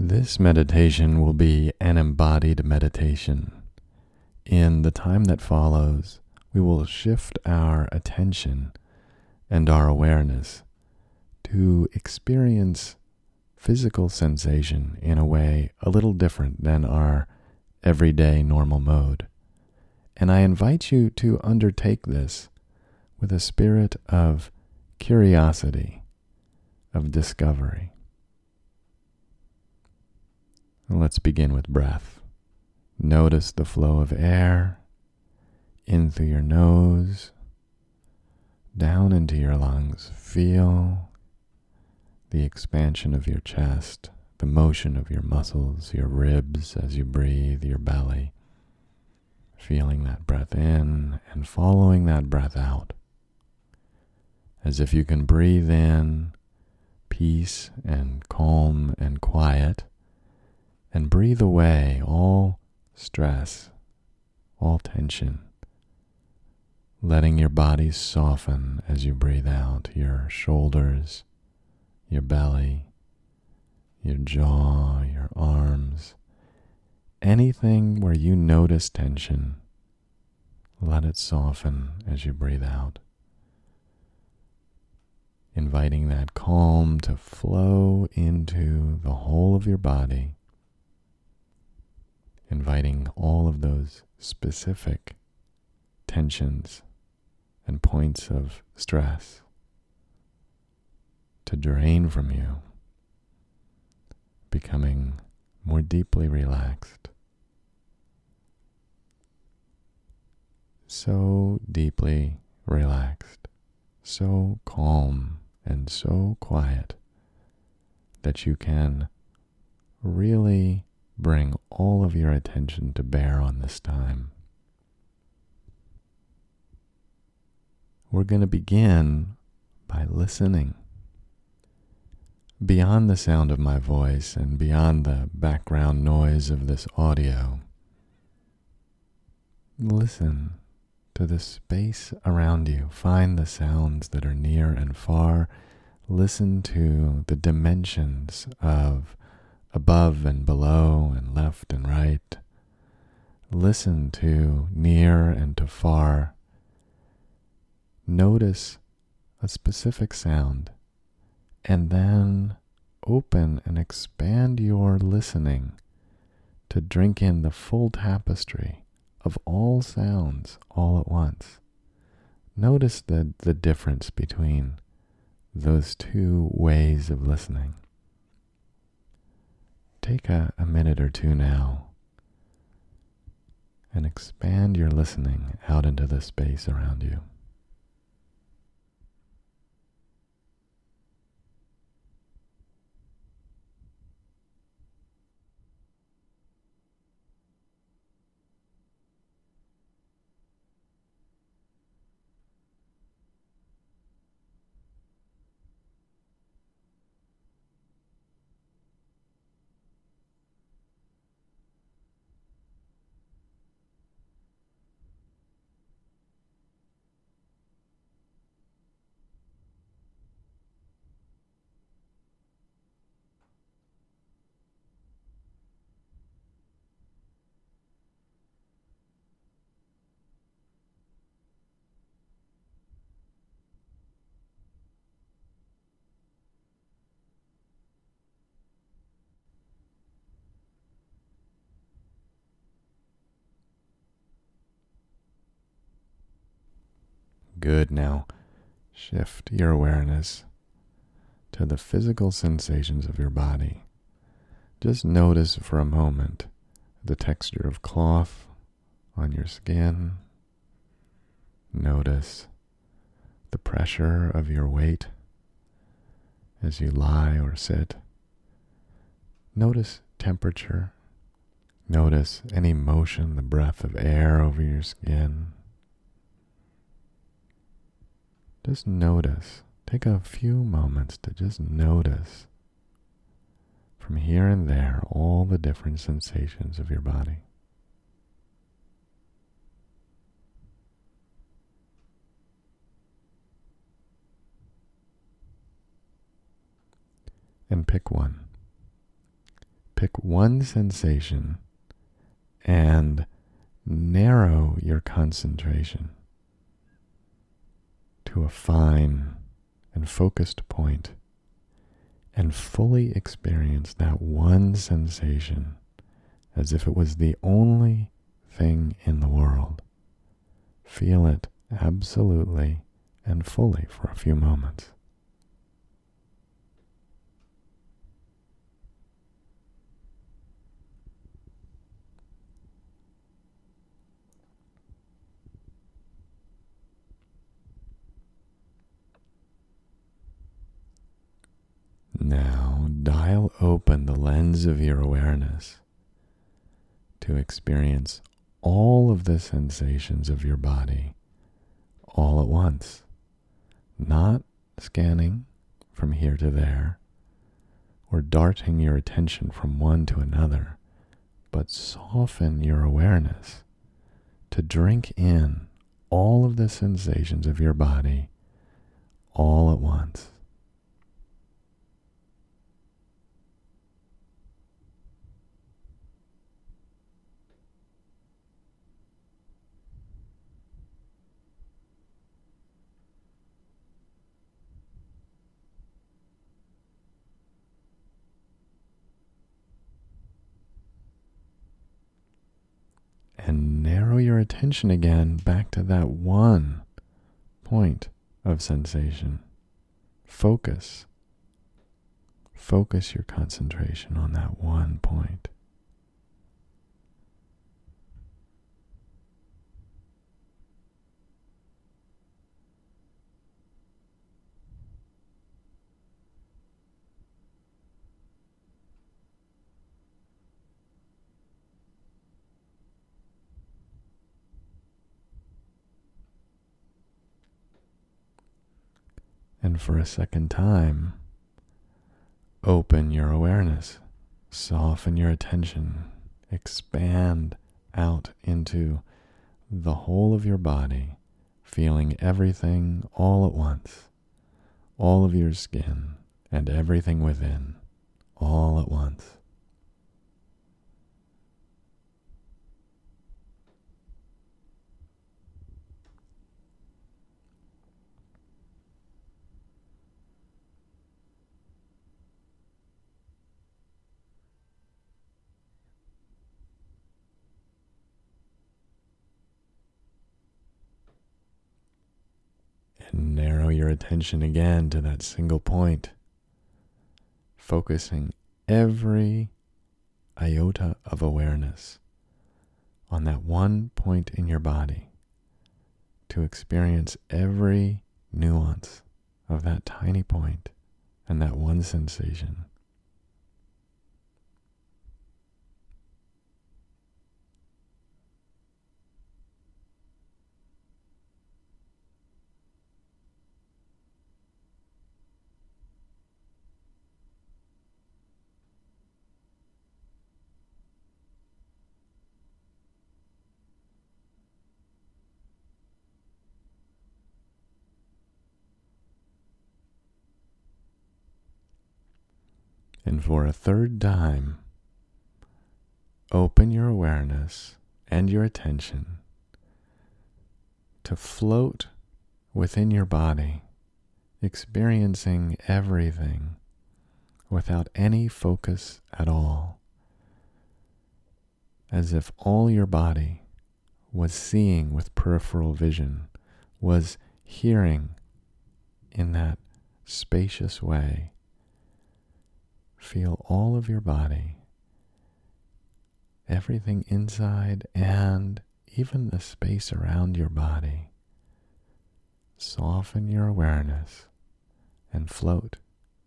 This meditation will be an embodied meditation. In the time that follows, we will shift our attention and our awareness to experience physical sensation in a way a little different than our everyday normal mode. And I invite you to undertake this with a spirit of curiosity, of discovery. Let's begin with breath. Notice the flow of air in through your nose, down into your lungs. Feel the expansion of your chest, the motion of your muscles, your ribs as you breathe, your belly. Feeling that breath in and following that breath out. As if you can breathe in peace and calm and quiet and breathe away all stress, all tension, letting your body soften as you breathe out your shoulders, your belly, your jaw, your arms, anything where you notice tension, let it soften as you breathe out. Inviting that calm to flow into the whole of your body inviting all of those specific tensions and points of stress to drain from you, becoming more deeply relaxed. So deeply relaxed, so calm and so quiet that you can really bring all of your attention to bear on this time. We're going to begin by listening. Beyond the sound of my voice and beyond the background noise of this audio, listen to the space around you. Find the sounds that are near and far. Listen to the dimensions of above and below and left and right. Listen to near and to far. Notice a specific sound and then open and expand your listening to drink in the full tapestry of all sounds all at once. Notice the, the difference between those two ways of listening take a, a minute or two now and expand your listening out into the space around you. Good. Now shift your awareness to the physical sensations of your body. Just notice for a moment the texture of cloth on your skin. Notice the pressure of your weight as you lie or sit. Notice temperature. Notice any motion, the breath of air over your skin. Just notice. Take a few moments to just notice from here and there all the different sensations of your body. And pick one. pick one sensation and narrow your concentration to a fine and focused point and fully experience that one sensation as if it was the only thing in the world. Feel it absolutely and fully for a few moments. Now dial open the lens of your awareness to experience all of the sensations of your body all at once, not scanning from here to there or darting your attention from one to another, but soften your awareness to drink in all of the sensations of your body all at once. And narrow your attention again back to that one point of sensation. Focus. Focus your concentration on that one point. For a second time, open your awareness, soften your attention, expand out into the whole of your body, feeling everything all at once, all of your skin and everything within, all at once. and narrow your attention again to that single point, focusing every iota of awareness on that one point in your body to experience every nuance of that tiny point and that one sensation. And for a third time, open your awareness and your attention to float within your body, experiencing everything without any focus at all, as if all your body was seeing with peripheral vision, was hearing in that spacious way Feel all of your body, everything inside and even the space around your body. Soften your awareness and float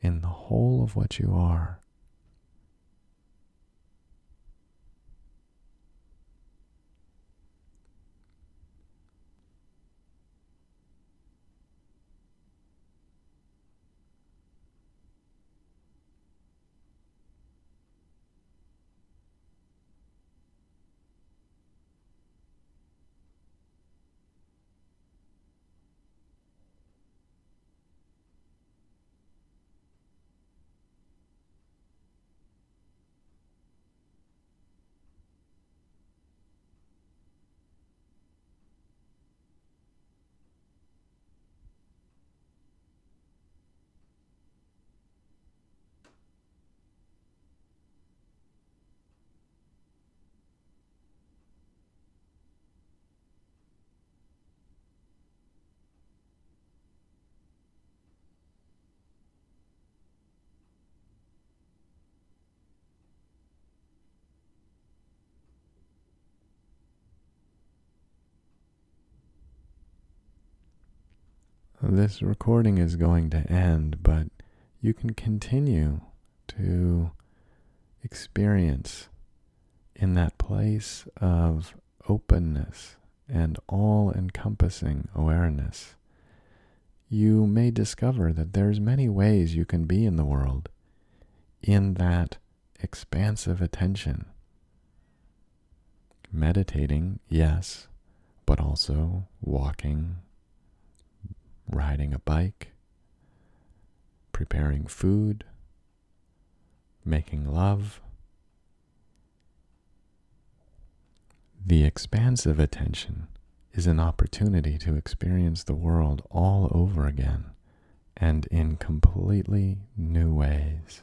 in the whole of what you are. This recording is going to end, but you can continue to experience in that place of openness and all encompassing awareness. You may discover that there's many ways you can be in the world in that expansive attention. Meditating, yes, but also walking, riding a bike, preparing food, making love. The expansive attention is an opportunity to experience the world all over again and in completely new ways.